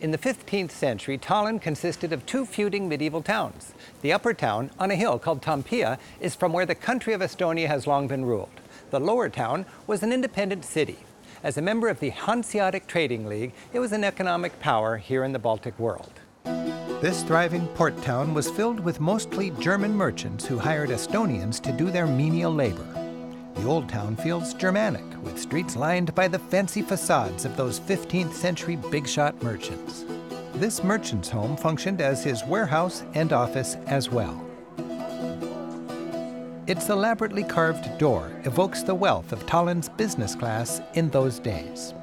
In the 15th century, Tallinn consisted of two feuding medieval towns. The upper town, on a hill called Toompea, is from where the country of Estonia has long been ruled. The lower town was an independent city. As a member of the Hanseatic Trading League, it was an economic power here in the Baltic world. This thriving port town was filled with mostly German merchants who hired Estonians to do their menial labor. The old town feels Germanic, with streets lined by the fancy facades of those 15th century big shot merchants. This merchant's home functioned as his warehouse and office as well. Its elaborately carved door evokes the wealth of Tallinn's business class in those days.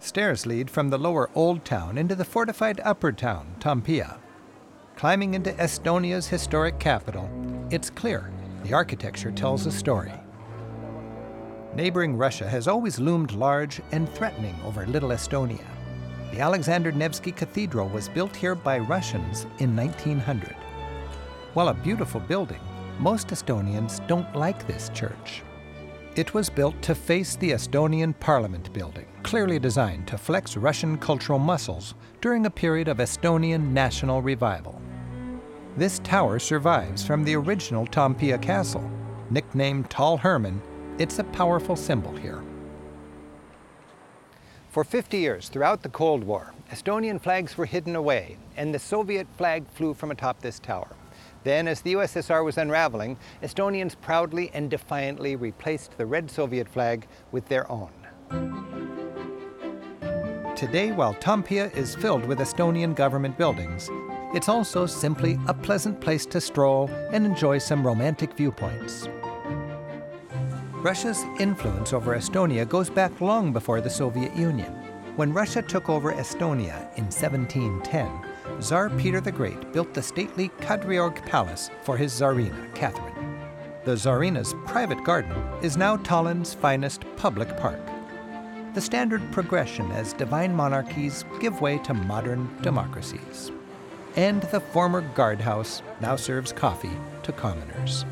Stairs lead from the lower Old Town into the fortified Upper Town, Toompea. Climbing into Estonia's historic capital, it's clear the architecture tells a story. Neighboring Russia has always loomed large and threatening over little Estonia. The Alexander Nevsky Cathedral was built here by Russians in 1900. While a beautiful building, most Estonians don't like this church. It was built to face the Estonian Parliament building, clearly designed to flex Russian cultural muscles during a period of Estonian national revival. This tower survives from the original Toompea Castle. Nicknamed Tall Herman, it's a powerful symbol here. For 50 years, throughout the Cold War, Estonian flags were hidden away, and the Soviet flag flew from atop this tower. Then, as the USSR was unraveling, Estonians proudly and defiantly replaced the red Soviet flag with their own. Today, while Toompea is filled with Estonian government buildings, it's also simply a pleasant place to stroll and enjoy some romantic viewpoints. Russia's influence over Estonia goes back long before the Soviet Union. When Russia took over Estonia in 1710, Tsar Peter the Great built the stately Kadriorg Palace for his Tsarina, Catherine. The Tsarina's private garden is now Tallinn's finest public park. The standard progression as divine monarchies give way to modern democracies. And the former guardhouse now serves coffee to commoners.